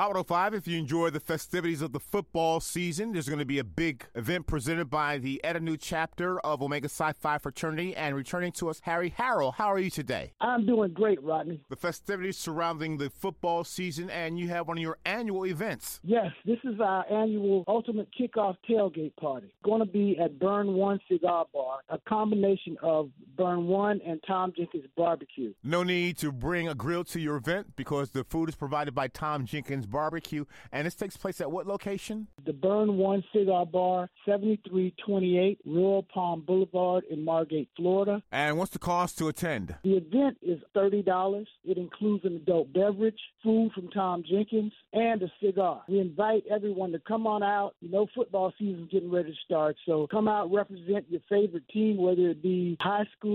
Hot 105, if you enjoy the festivities of the football season, there's going to be a big event presented by the Eta Nu chapter of Omega Psi Phi Fraternity. And returning to us, Harry Harrell. How are you today? I'm doing great, Rodney. The festivities surrounding the football season, and you have one of your annual events. Yes, this is our annual Ultimate Kickoff Tailgate Party. Going to be at Burn One Cigar Bar, a combination of Burn One and Tom Jenkins Barbecue. No need to bring a grill to your event because the food is provided by Tom Jenkins Barbecue. And this takes place at what location? The Burn One Cigar Bar, 7328 Royal Palm Boulevard in Margate, Florida. And what's the cost to attend? The event is $30. It includes an adult beverage, food from Tom Jenkins, and a cigar. We invite everyone to come on out. You know, football season's getting ready to start, so come out, represent your favorite team, whether it be high school,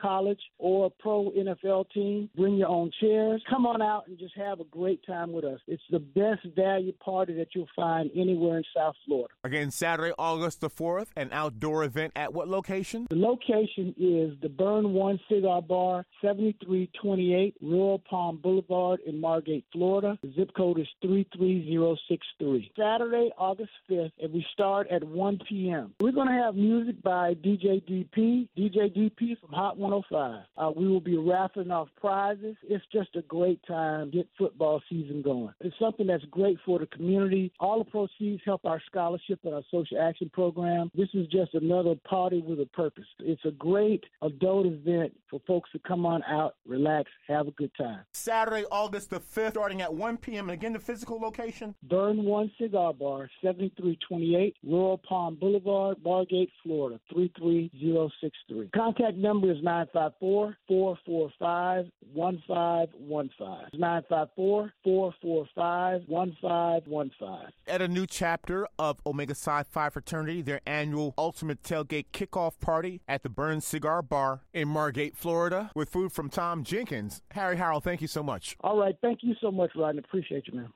college, or pro NFL team. Bring your own chairs. Come on out and just have a great time with us. It's the best value party that you'll find anywhere in South Florida. Again, Saturday, August the 4th, an outdoor event at what location? The location is the Burn One Cigar Bar, 7328 Royal Palm Boulevard in Margate, Florida. The zip code is 33063. Saturday, August 5th, and we start at 1 p.m. We're going to have music by DJ DP, DJ DP from Hot 105. Uh, we will be raffling off prizes. It's just a great time. Get football season going. It's something that's great for the community. All the proceeds help our scholarship and our social action program. This is just another party with a purpose. It's a great adult event for folks to come on out, relax, have a good time. Saturday, August the 5th, starting at 1 p.m. And again, the physical location? Burn One Cigar Bar, 7328 Royal Palm Boulevard, Margate, Florida, 33063. Contact number is 954 445 1515. 954 445 1515. Eta Nu chapter of Omega Psi Phi Fraternity, their annual Ultimate Tailgate Kickoff Party at the Burns Cigar Bar in Margate, Florida, with food from Tom Jenkins. Harry Harrell, thank you so much. All right. Thank you so much, Rodney. Appreciate you, man.